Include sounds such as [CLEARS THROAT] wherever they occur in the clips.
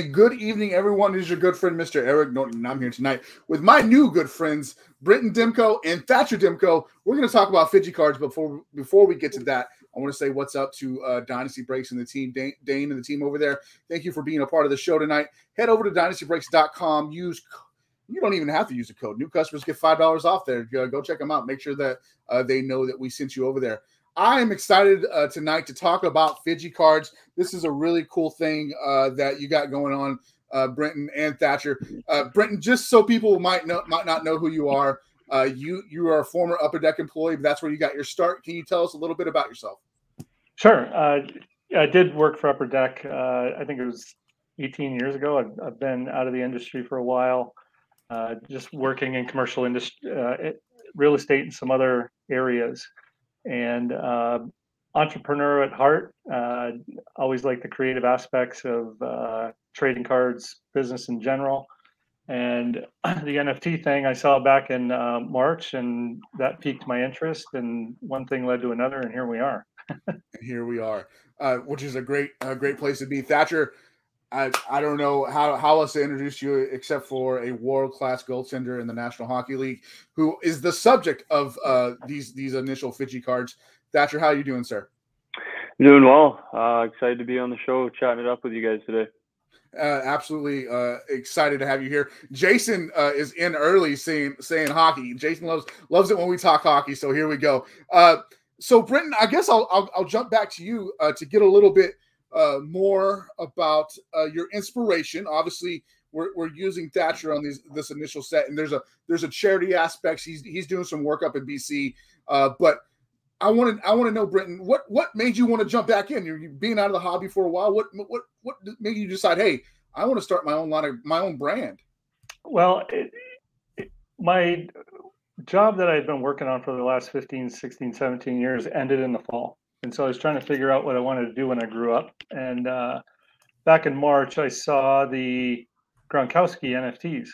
And good evening, everyone. This is your good friend, Mr. Eric Norton. and I'm here tonight with my new good friends, Brenton Demko and Thatcher Demko. We're going to talk about Fidji cards. Before before we get to that, I want to say what's up to uh, Dynasty Breaks and the team, Dane, Dane, and the team over there. Thank you for being a part of the show tonight. Head over to dynastybreaks.com. Use you don't even have to use a code. New customers get five dollars off there. Go, go, check them out. Make sure that uh, they know that we sent you over there. I am excited uh, tonight to talk about Fidji cards. This is a really cool thing uh, that you got going on, uh, Brenton and Thatcher. Uh, Brenton, just so people might know, might not know who you are, uh, you you are a former Upper Deck employee. But that's where you got your start. Can you tell us a little bit about yourself? Sure. Uh, I did work for Upper Deck. I think it was 18 years ago. I've, I've, been out of the industry for a while, just working in commercial industry, real estate, and some other areas and uh, entrepreneur at heart. Uh, always like the creative aspects of uh, trading cards, business in general. And [CLEARS THROAT] the NFT thing I saw back in uh, March, and that piqued my interest. And one thing led to another, and here we are. and [LAUGHS] here we are, uh, which is a great, great place to be. Thatcher, I, I don't know how, how else to introduce you except for a world class goaltender in the National Hockey League, who is the subject of uh, these these initial Fidji cards. Thatcher, how are you doing, sir? Doing well. Uh, excited to be on the show, chatting it up with you guys today. Uh, absolutely uh, excited to have you here. Jason uh, is in early saying saying hockey. Jason loves loves it when we talk hockey. So here we go. Uh, so Brenton, I guess I'll, I'll, I'll jump back to you uh, to get a little bit uh, more about uh, your inspiration. Obviously, we're, we're using Thatcher on these this initial set, and there's a there's a charity aspect. He's he's doing some work up in BC, uh, but I want to I want to know, Brenton, what what made you want to jump back in? You're, you're being out of the hobby for a while. What what what made you decide? Hey, I want to start my own line of my own brand. Well, it, it, my job that I've been working on for the last 15, 16, 17 years ended in the fall. And so I was trying to figure out what I wanted to do when I grew up. And uh, back in March, I saw the Gronkowski NFTs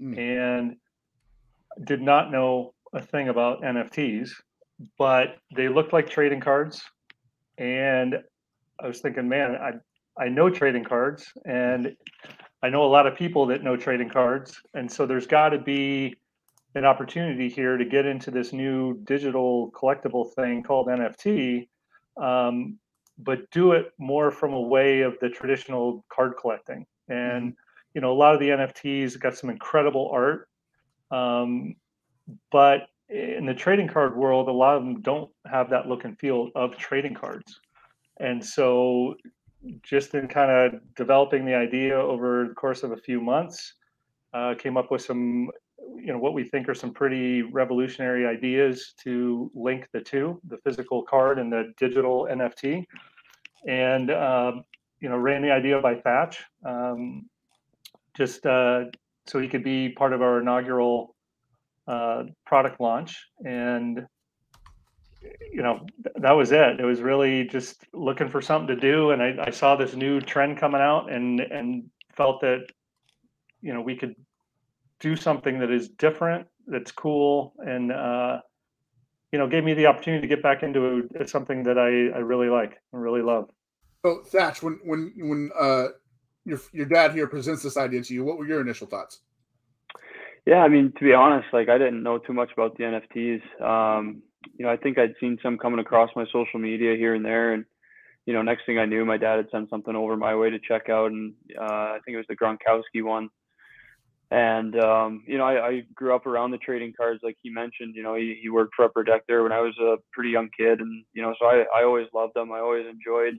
mm. and did not know a thing about NFTs, but they looked like trading cards. And I was thinking, man, I I know trading cards, and I know a lot of people that know trading cards, and so there's got to be an opportunity here to get into this new digital collectible thing called NFT um, but do it more from a way of the traditional card collecting. And mm-hmm. you know, a lot of the NFTs got some incredible art, um, but in the trading card world, a lot of them don't have that look and feel of trading cards. And so, just in kind of developing the idea over the course of a few months, uh, came up with some you know what we think are some pretty revolutionary ideas to link the two the physical card and the digital nft and um, you know ran the idea by thatch um, just uh, so he could be part of our inaugural uh, product launch. And you know that was it. It was really just looking for something to do. And I, I saw this new trend coming out and and felt that you know we could do something that is different, that's cool, and uh, you know, gave me the opportunity to get back into something that I, I really like and really love. So Thatch, when when when uh, your your dad here presents this idea to you, what were your initial thoughts? Yeah, I mean, to be honest, like I didn't know too much about the NFTs. Um, you know, I think I'd seen some coming across my social media here and there, and you know, next thing I knew, my dad had sent something over my way to check out, and uh, I think it was the Gronkowski one. And um, you know, I, I, grew up around the trading cards, like he mentioned. You know, he, he worked for Upper Deck there when I was a pretty young kid, and you know, so I, I always loved them. I always enjoyed,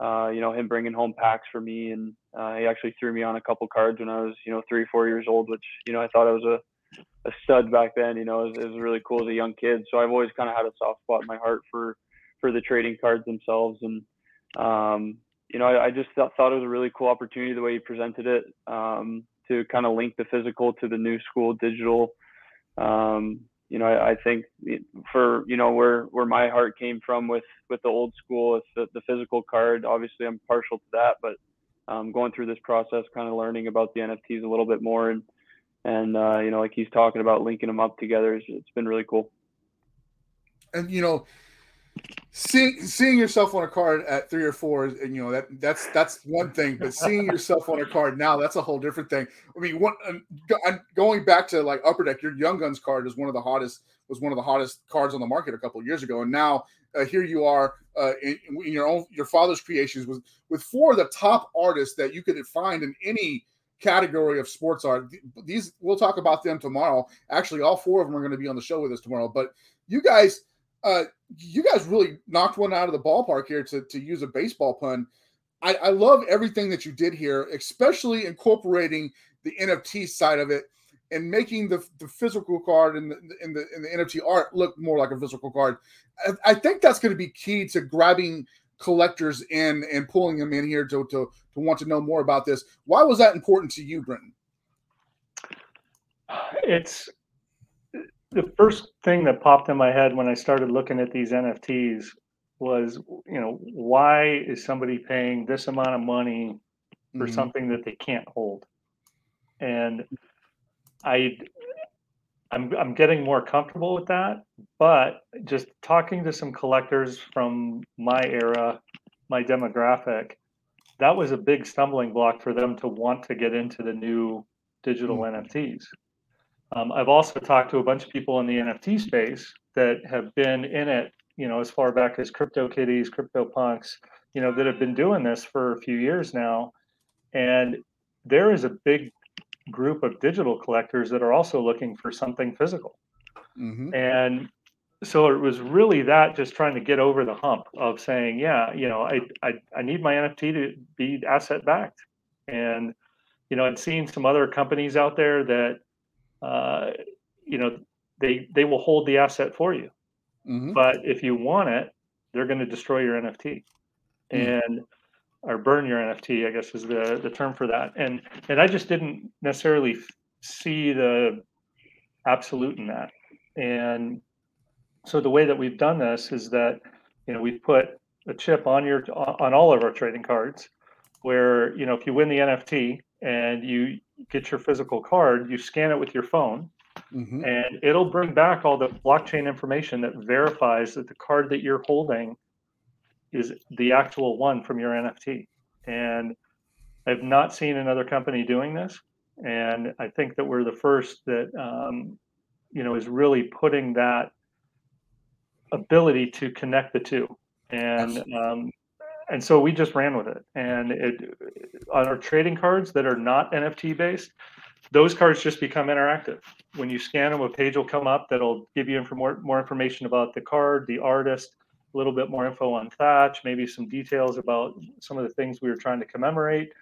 uh, you know, him bringing home packs for me, and uh, he actually threw me on a couple cards when I was, you know, three, four years old, which you know, I thought I was a, a stud back then. You know, it was, it was really cool as a young kid. So I've always kind of had a soft spot in my heart for for the trading cards themselves, and um, you know, I, I just thought, thought it was a really cool opportunity the way he presented it. Um, to kind of link the physical to the new school digital. Um, you know, I, I, think for you know where where my heart came from with with the old school, it's the, the physical card. Obviously, I'm partial to that, but um, going through this process, kind of learning about the NFTs a little bit more, and and uh, you know, like he's talking about linking them up together, it's, it's been really cool. And you know, seeing seeing yourself on a card at three or four, and you know that that's that's one thing. But seeing yourself on a card now, that's a whole different thing. I mean, what going back to like Upper Deck, your Young Guns card is one of the hottest was one of the hottest cards on the market a couple years ago, and now uh, here you are uh, in, in, your own your father's creations with with four of the top artists that you could find in any category of sports art. These we'll talk about them tomorrow. Actually, all four of them are going to be on the show with us tomorrow. But you guys uh, you guys really knocked one out of the ballpark here to, to use a baseball pun. I, I love everything that you did here, especially incorporating the NFT side of it and making the, the physical card and the, in the in the NFT art look more like a physical card. I, I think that's going to be key to grabbing collectors in and pulling them in here to, to to want to know more about this. Why was that important to you, Brenton? It's the first thing that popped in my head when I started looking at these NFTs was, you know, why is somebody paying this amount of money for mm-hmm. something that they can't hold? And I I'm I'm getting more comfortable with that, but just talking to some collectors from my era, my demographic, that was a big stumbling block for them to want to get into the new digital mm-hmm. NFTs. Um, I've also talked to a bunch of people in the NFT space that have been in it, you know, as far back as CryptoKitties, CryptoPunks, you know, that have been doing this for a few years now. And there is a big group of digital collectors that are also looking for something physical. Mm-hmm. And so it was really that just trying to get over the hump of saying, yeah, you know, I, I, I need my NFT to be asset backed. And, you know, I'd seen some other companies out there that uh, you know, they they will hold the asset for you. Mm-hmm. But if you want it, they're going to destroy your NFT, mm-hmm. and or burn your NFT, I guess is the the term for that. And and I just didn't necessarily see the absolute in that. And so the way that we've done this is that you know we've put a chip on your on all of our trading cards where you know if you win the NFT and you get your physical card, you scan it with your phone, mm-hmm. and it'll bring back all the blockchain information that verifies that the card that you're holding is the actual one from your NFT. And I've not seen another company doing this, and I think that we're the first that um, you know is really putting that ability to connect the two. And um, and so we just ran with it. And it on our trading cards that are not nft based those cards just become interactive. When you scan them a page will come up that'll give you more, more information about the card the artist a little bit more info on thatch maybe some details about some of the things we were trying to commemorate.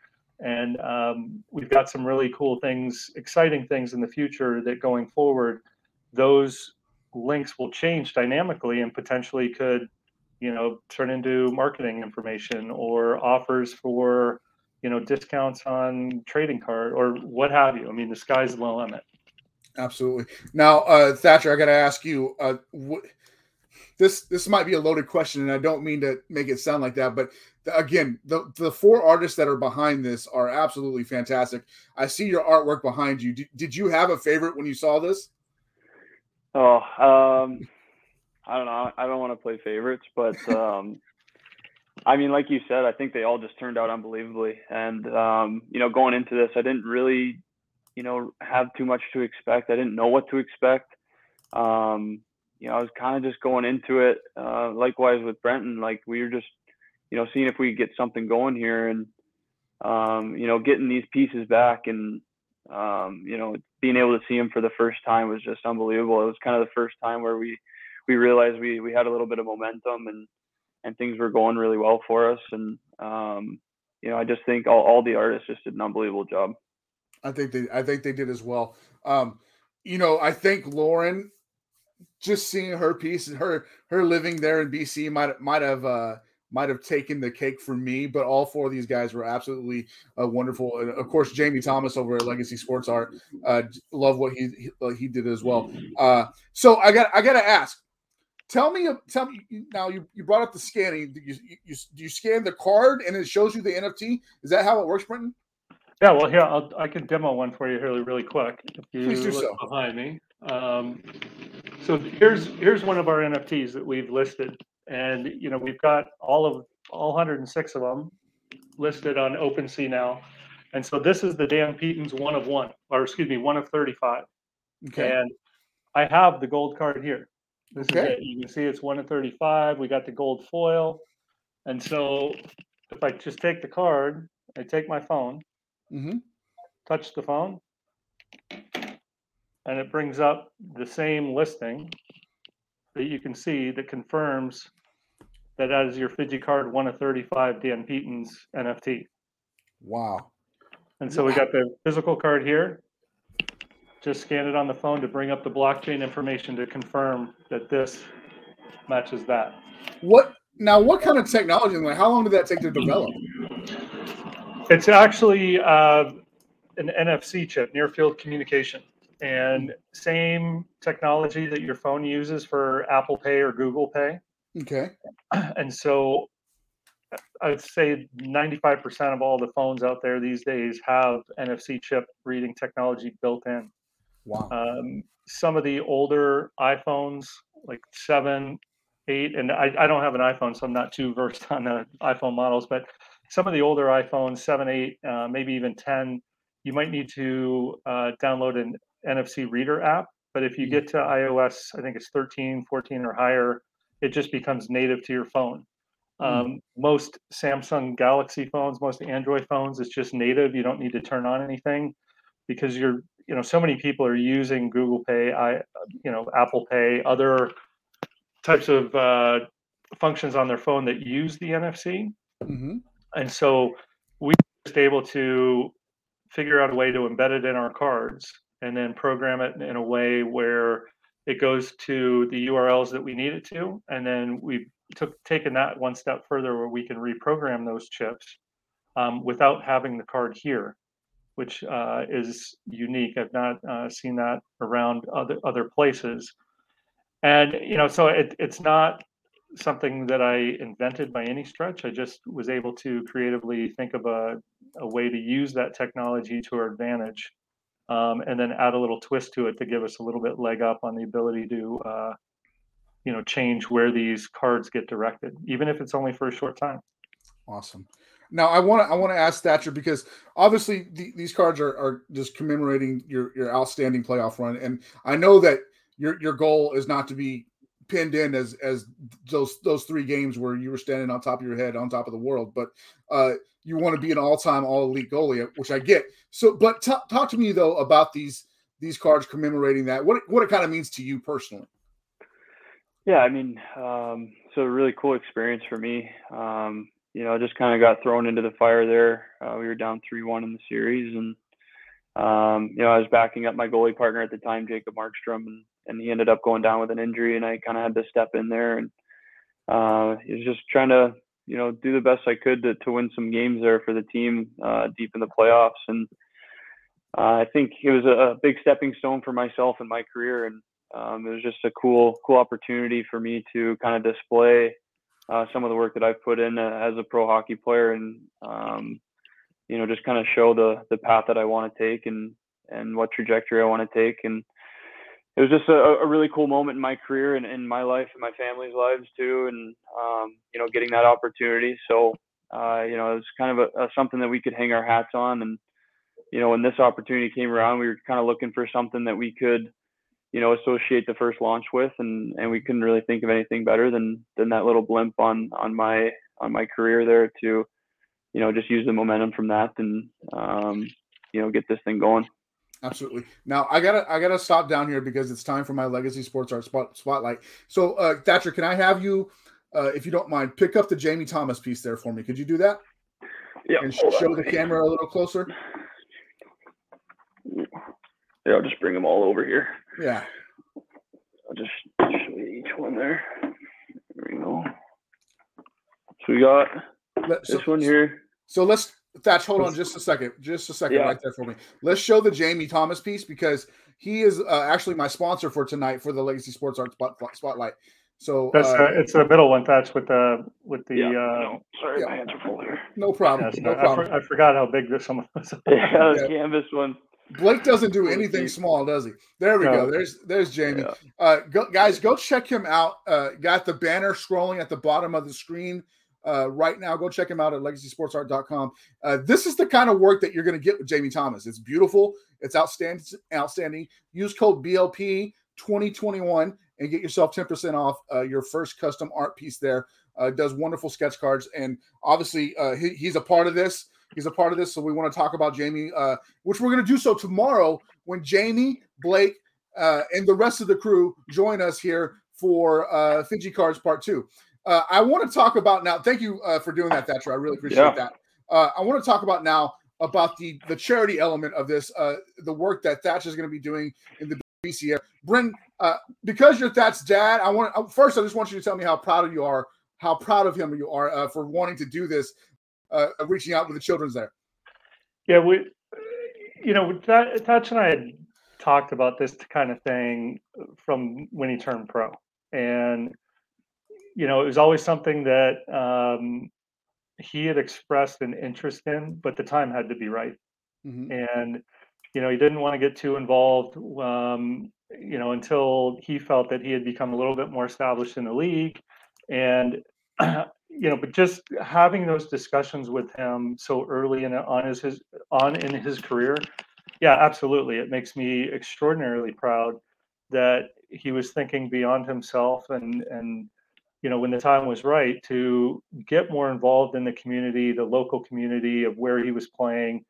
And um, we've got some really cool things exciting things in the future that going forward those links will change dynamically and potentially could you know turn into marketing information or offers for you know discounts on trading card or what have you. I mean the sky's the limit. Absolutely. Now uh thatcher i gotta ask you uh wh- this this might be a loaded question and i don't mean to make it sound like that but the, again the the four artists that are behind this are absolutely fantastic. I see your artwork behind you. Did, did you have a favorite when you saw this? Oh um I don't know. I don't want to play favorites, but [LAUGHS] um, I mean, like you said, I think they all just turned out unbelievably. And um, you know, going into this, I didn't really, you know, have too much to expect. I didn't know what to expect. Um, you know, I was kind of just going into it. Uh, likewise with Brenton, like we were just, you know, seeing if we could get something going here, and um, you know, getting these pieces back, and um, you know, being able to see them for the first time was just unbelievable. It was kind of the first time where we we realized we we had a little bit of momentum and and things were going really well for us. And um, you know, I just think all, all the artists just did an unbelievable job. I think they I think they did as well. Um, you know, I think Lauren just seeing her piece and her her living there in BC might might have uh might have taken the cake for me, but all four of these guys were absolutely uh, wonderful. And of course, Jamie Thomas over at Legacy Sports Art, uh, love what he he, did as well. Uh, so I got I got to ask, Tell me, tell me now. You, you brought up the scanning. Do you, you, you scan the card and it shows you the NFT? Is that how it works, Brenton? Yeah. Well, here I'll, I can demo one for you here really quick. If you Please do so. Behind me. Um, so here's here's one of our NFTs that we've listed, and you know we've got all of all 106 of them listed on OpenSea now, and so this is the Dan Petens one of one, or excuse me, one of 35, Okay. and I have the gold card here. This Okay. is it. You can see it's one of 35. We got the gold foil, and so if I just take the card, I take my phone, hmm touch the phone, and it brings up the same listing that you can see that confirms that that is your Fidji card one of 35 Dan Petens NFT. Wow. And so we got the physical card here. Just scan it on the phone to bring up the blockchain information to confirm that this matches that. What now? What kind of technology? Like, how long did that take to develop? It's actually uh, an NFC chip, near field communication, and same technology that your phone uses for Apple Pay or Google Pay. Okay. [CLEARS THROAT] And so I'd say 95% of all the phones out there these days have NFC chip reading technology built in. Wow. Um, some of the older iPhones, like seven, eight, and I, I don't have an iPhone, so I'm not too versed [LAUGHS] on the iPhone models, but some of the older iPhones, seven, eight, uh, maybe even 10, you might need to uh, download an NFC reader app. But if you Mm. get to iOS, I think it's 13, 14 or higher, it just becomes native to your phone. Mm. Um, most Samsung Galaxy phones, most Android phones, it's just native. You don't need to turn on anything because you're, you know, so many people are using Google Pay, I, you know, Apple Pay, other types of uh, functions on their phone that use the NFC. hmm And so we were just able to figure out a way to embed it in our cards and then program it in a way where it goes to the URLs that we need it to. And then we've took taken that one step further where we can reprogram those chips um, without having the card here, which uh, is unique. I've not uh, seen that around other other places. And you know, so it, it's not something that I invented by any stretch. I just was able to creatively think of a, a way to use that technology to our advantage, um, and then add a little twist to it to give us a little bit leg up on the ability to, uh, you know, change where these cards get directed, even if it's only for a short time. Awesome. Now I want to I want to ask Thatcher because obviously the, these cards are, are just commemorating your your outstanding playoff run, and I know that your your goal is not to be pinned in as as those those three games where you were standing on top of your head on top of the world, but uh, you want to be an all time all elite goalie, which I get. So, but t- talk to me though about these these cards commemorating that. What what it kind of means to you personally. Yeah, I mean, um, so a really cool experience for me. Um, you know, just kind of got thrown into the fire there. Uh, we were down three one in the series, and um, you know, I was backing up my goalie partner at the time, Jacob Markstrom, and and he ended up going down with an injury, and I kind of had to step in there, and uh, he was just trying to you know do the best I could to to win some games there for the team uh, deep in the playoffs, and uh, I think it was a, a big stepping stone for myself in my career, and um, it was just a cool cool opportunity for me to kind of display uh, some of the work that I've put in uh, as a pro hockey player, and um, you know just kind of show the the path that I want to take and and what trajectory I want to take, and it was just a, a really cool moment in my career and in my life and my family's lives too, and um, you know getting that opportunity. So uh, you know it was kind of a, a something that we could hang our hats on, and you know when this opportunity came around, we were kind of looking for something that we could you know associate the first launch with and and we couldn't really think of anything better than than that little blimp on on my on my career there to you know just use the momentum from that and um you know get this thing going Absolutely. Now I gotta I gotta stop down here because it's time for my legacy sports art spot, spotlight. So uh, Thatcher, can I have you, uh, if you don't mind, pick up the Jamie Thomas piece there for me? Could you do that? yeah And sh- show the camera a little closer. yeah i'll just bring them all over here Yeah. i'll just show you each one there there we go so we got Let- so, this one here so let's Thatch, hold on just a second, just a second, Yeah. right there for me. Let's show the Jamie Thomas piece because he is uh, actually my sponsor for tonight for the Legacy Sports Arts Spotlight. So That's uh, uh, it's the middle one. That's with the with the. yeah uh, no, sorry yeah. my hands are full here no problem, yes, no I, problem. for- I forgot how big this one was. [LAUGHS] yeah the Yeah. canvas one Blake doesn't do anything small, does he? There we no. go. There's there's Jamie. Yeah. Uh, go, guys, go check him out. Uh, got the banner scrolling at the bottom of the screen uh, right now. Go check him out at legacysportsart.com. Uh, this is the kind of work that you're going to get with Jamie Thomas. It's beautiful. It's outstanding. Outstanding. Use code BLP 2021 and get yourself 10% off uh, your first custom art piece there. Uh, does wonderful sketch cards. And obviously, uh, he, he's a part of this. He's a part of this. So we want to talk about Jamie, uh, which we're going to do so tomorrow when Jamie, Blake, uh, and the rest of the crew join us here for uh, Fidji Cards Part 2. Uh, I want to talk about now. Thank you uh, for doing that, Thatcher. I really appreciate yeah. that. Uh, I want to talk about now about the the charity element of this, uh, the work that Thatcher is going to be doing in the BC area. Bryn, uh, because you're Thatch's dad, I want uh, first. I just want you to tell me how proud of you are, how proud of him you are for wanting to do this, reaching out with the children's there. Yeah, we, you know, Thatch and I had talked about this kind of thing from when he turned pro, and you know, it was always something that um, he had expressed an interest in, but the time had to be right. Mm-hmm. And, you know, he didn't want to get too involved, um, you know, until he felt that he had become a little bit more established in the league. And, [CLEARS THROAT] you know, but just having those discussions with him so early in on his, his on in his career, yeah, absolutely, it makes me extraordinarily proud that he was thinking beyond himself and and you know, when the time was right to get more involved in the community, the local community of where he was playing,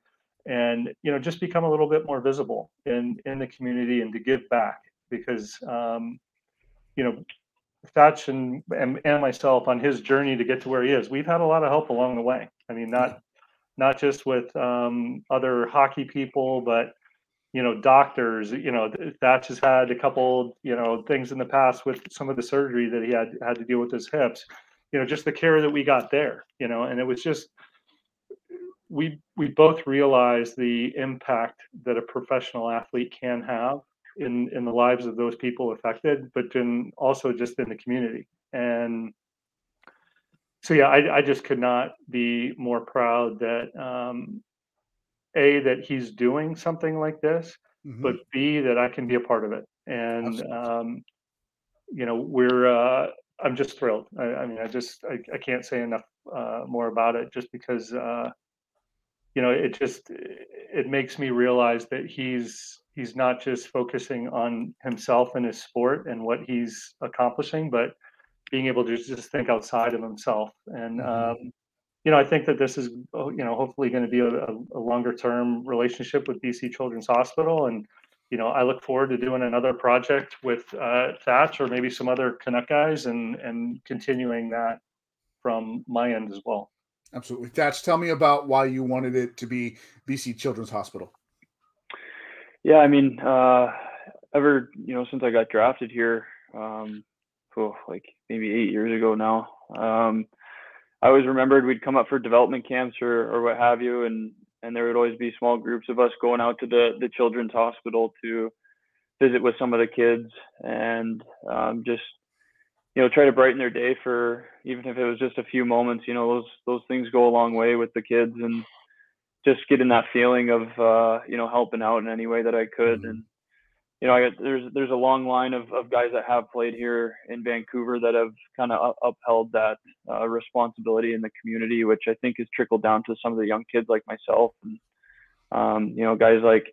and you know, just become a little bit more visible in in the community and to give back because um, you know, Thatch and, and and myself on his journey to get to where he is, we've had a lot of help along the way. I mean, not not just with um, other hockey people, but you know, doctors, you know, Thatch has had a couple, you know, things in the past with some of the surgery that he had had to deal with his hips, you know, just the care that we got there, you know, and it was just, we, we both realized the impact that a professional athlete can have in, in the lives of those people affected, but then also just in the community. And so, yeah, I, I just could not be more proud that, um, a that he's doing something like this, mm-hmm. but b that I can be a part of it. And um, you know, we're uh, I'm just thrilled. I, I mean, I just I, I can't say enough uh, more about it, just because uh, you know it just it makes me realize that he's he's not just focusing on himself and his sport and what he's accomplishing, but being able to just think outside of himself and mm-hmm. um, you know, I think that this is, oh, you know, hopefully going to be a, a longer term relationship with BC Children's Hospital. And, you know, I look forward to doing another project with uh, Thatch or maybe some other Canuck guys and, and continuing that from my end as well. Absolutely. Thatch, tell me about why you wanted it to be BC Children's Hospital. Yeah, I mean, uh, ever, you know, since I got drafted here, um, oh, like maybe eight years ago now, um, I always remembered we'd come up for development camps or, or what have you, and and there would always be small groups of us going out to the the children's hospital to visit with some of the kids and um, just you know try to brighten their day for even if it was just a few moments. You know those those things go a long way with the kids and just getting that feeling of uh, you know helping out in any way that I could mm-hmm. and you know, I, there's there's a long line of, of guys that have played here in Vancouver that have kind of upheld that uh, responsibility in the community, which I think has trickled down to some of the young kids like myself, and um, you know, guys like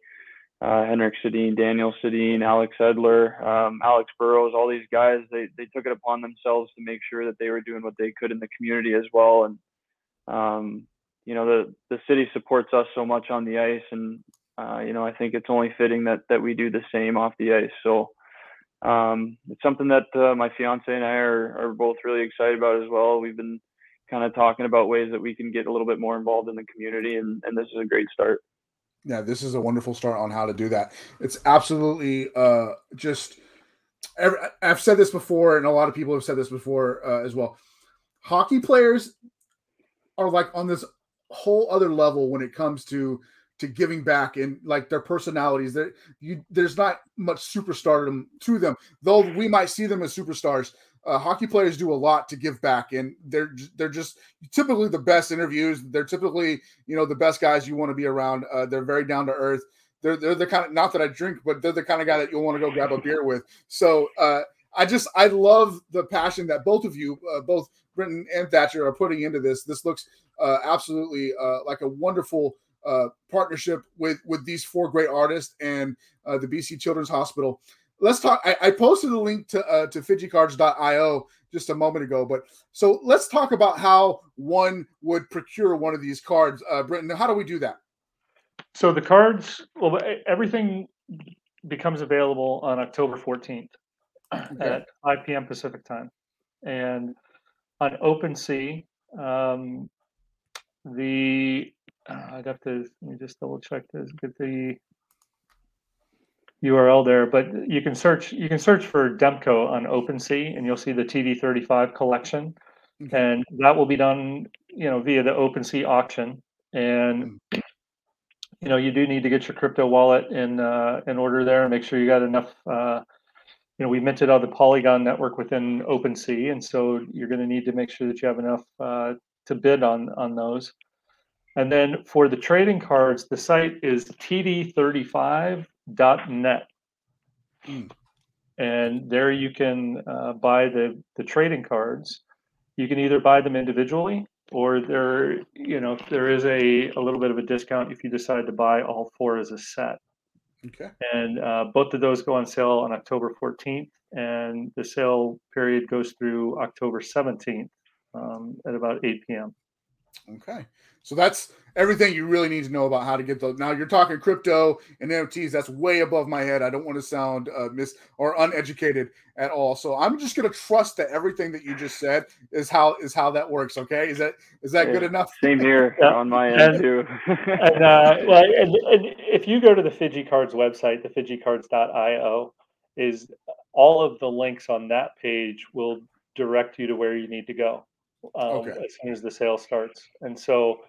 uh, Henrik Sedin, Daniel Sedin, Alex Edler, um, Alex Burrows, all these guys, they they took it upon themselves to make sure that they were doing what they could in the community as well, and um, you know, the the city supports us so much on the ice, and uh, you know, I think it's only fitting that that we do the same off the ice. So um, it's something that uh, my fiance and I are, are both really excited about as well. We've been kind of talking about ways that we can get a little bit more involved in the community, and, and this is a great start. Yeah, this is a wonderful start on how to do that. It's absolutely uh, just. I've said this before, and a lot of people have said this before uh, as well. Hockey players are like on this whole other level when it comes to to giving back and like their personalities. There, you there's not much superstardom to them, though we might see them as superstars. Uh, hockey players do a lot to give back, and they're they're just typically the best interviews. They're typically you know the best guys you want to be around. Uh, they're very down to earth. they're they're the kind of not that I drink, but they're the kind of guy that you'll want to go grab a beer with. So uh, I just I love the passion that both of you, uh, both Brenton and Thatcher, are putting into this. This looks uh, absolutely uh, like a wonderful uh, partnership with with these four great artists and uh, the BC Children's Hospital. Let's talk. I, I posted a link to uh, to FidjiCards.io just a moment ago, but so let's talk about how one would procure one of these cards. Uh, Brenton, how do we do that? So the cards, well, everything becomes available on October 14th okay. at 5 p.m. Pacific time, and on OpenSea, um, the uh, I'd have to let me just double check this, get the URL there, but you can search you can search for Demko on OpenSea and you'll see the TD35 collection, mm-hmm. and that will be done you know via the OpenSea auction. And mm-hmm. you know you do need to get your crypto wallet in uh, in order there and make sure you got enough. Uh, you know we minted out the Polygon network within OpenSea, and so you're going to need to make sure that you have enough uh, to bid on on those. And then for the trading cards, the site is td35.net. Mm. And there you can uh, buy the, the trading cards. You can either buy them individually or there, you know, there is a, a little bit of a discount if you decide to buy all four as a set. Okay. And uh, both of those go on sale on October 14th, and the sale period goes through October 17th um, at about 8 p.m. Okay. So that's everything you really need to know about how to get those. Now you're talking crypto and NFTs. That's way above my head. I don't want to sound uh, mis or uneducated at all. So I'm just going to trust that everything that you just said is how is how that works. Okay, is that is that yeah, good enough? Same here [LAUGHS] yeah. on my end and, too. [LAUGHS] and, uh, well, and, and if you go to the Fidji Cards website, the FidjiCards.io, is all of the links on that page will direct you to where you need to go um, okay. as soon as the sale starts. And so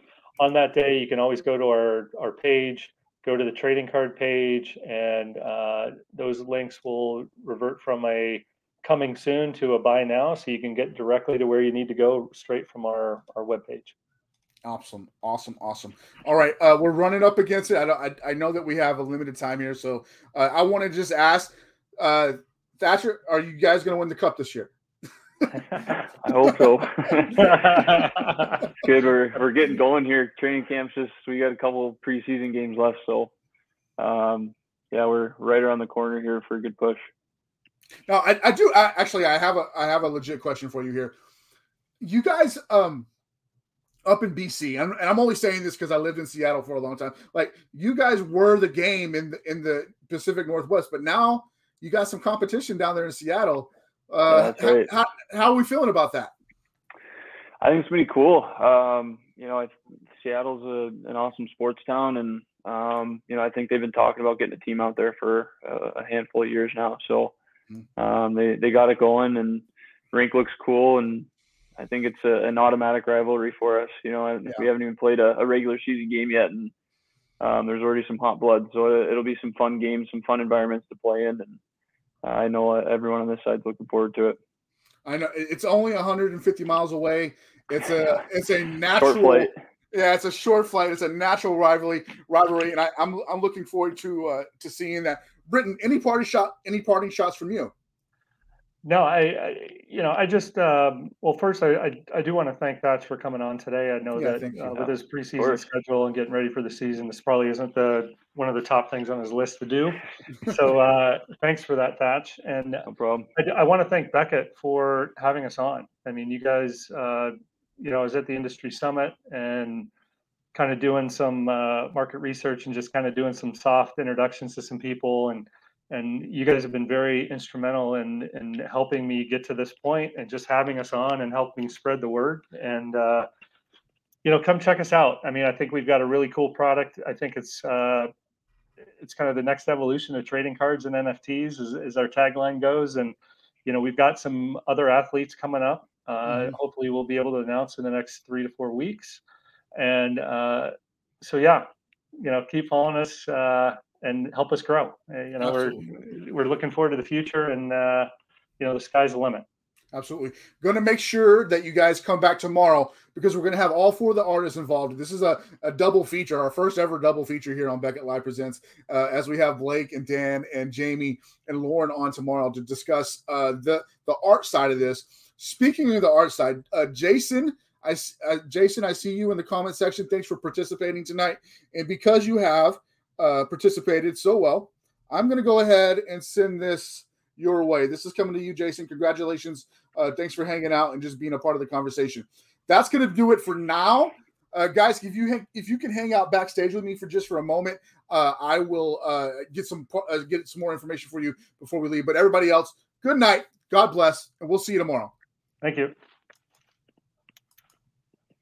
on that day, you can always go to our, our page, go to the trading card page, and uh, those links will revert from a coming soon to a buy now. So you can get directly to where you need to go straight from our, our webpage. Awesome, awesome, awesome. All right, uh, we're running up against it. I, I, I know that we have a limited time here, so uh, I want to just ask uh, Thatcher, are you guys going to win the cup this year? I hope so. [LAUGHS] Good, we're we're getting going here. Training camps just we got a couple preseason games left, so um, yeah, we're right around the corner here for a good push. Now, I, I do I, actually. I have a I have a legit question for you here. You guys, um, up in BC, and, and I'm only saying this because I lived in Seattle for a long time. Like you guys were the game in the, in the Pacific Northwest, but now you got some competition down there in Seattle. Uh, yeah, right. how, how, are we feeling about that? I think it's pretty cool. Um, you know, I, Seattle's a, an awesome sports town, and um, you know, I think they've been talking about getting a team out there for a, a handful of years now. So hmm. um, they they got it going, and rink looks cool, and I think it's a, an automatic rivalry for us. You know, yeah. we haven't even played a, a, regular season game yet, and um, there's already some hot blood. So it'll be some fun games, some fun environments to play in, and I know everyone on this side's looking forward to it. I know it's only 150 miles away. It's a [LAUGHS] it's a natural yeah, it's a short flight. It's a natural rivalry rivalry, and I, am I'm, I'm looking forward to uh, to seeing that. Britain, any party shot, any parting shots from you? No, I, I, you know, I just, um, well, first, I, I, I, do want to thank Thatch for coming on today. I know yeah, that uh, with his preseason schedule and getting ready for the season, this probably isn't the one of the top things on his list to do. [LAUGHS] so, uh, thanks for that, Thatch. And no problem. I, I, want to thank Beckett for having us on. I mean, you guys, uh, you know, I was at the industry summit and kind of doing some uh, market research and just kind of doing some soft introductions to some people and and you guys have been very instrumental in in helping me get to this point and just having us on and helping spread the word. And uh, you know come check us out. I mean i think we've got a really cool product. I think it's uh, it's kind of the next evolution of trading cards and nfts as, as our tagline goes. And you know we've got some other athletes coming up. Uh, mm-hmm. hopefully we'll be able to announce in the next three to four weeks. And uh, so yeah you know keep following us uh, and help us grow. Uh, you know, Absolutely. we're we're looking forward to the future, and uh, you know, the sky's the limit. Absolutely. Going to make sure that you guys come back tomorrow because we're going to have all four of the artists involved. This is a, a double feature, our first ever double feature here on Beckett Live Presents, uh, as we have Blake and Dan and Jamie and Lauren on tomorrow to discuss uh, the, the art side of this. Speaking of the art side, uh, Jason, I, uh, Jason, I see you in the comment section. Thanks for participating tonight. And because you have uh, participated so well, I'm going to go ahead and send this your way. This is coming to you, Jason. Congratulations. Uh, thanks for hanging out and just being a part of the conversation. That's going to do it for now. Uh, guys, if you if you can hang out backstage with me for just for a moment, uh, I will uh, get some uh, get some more information for you before we leave. But everybody else, good night, God bless, and we'll see you tomorrow. Thank you.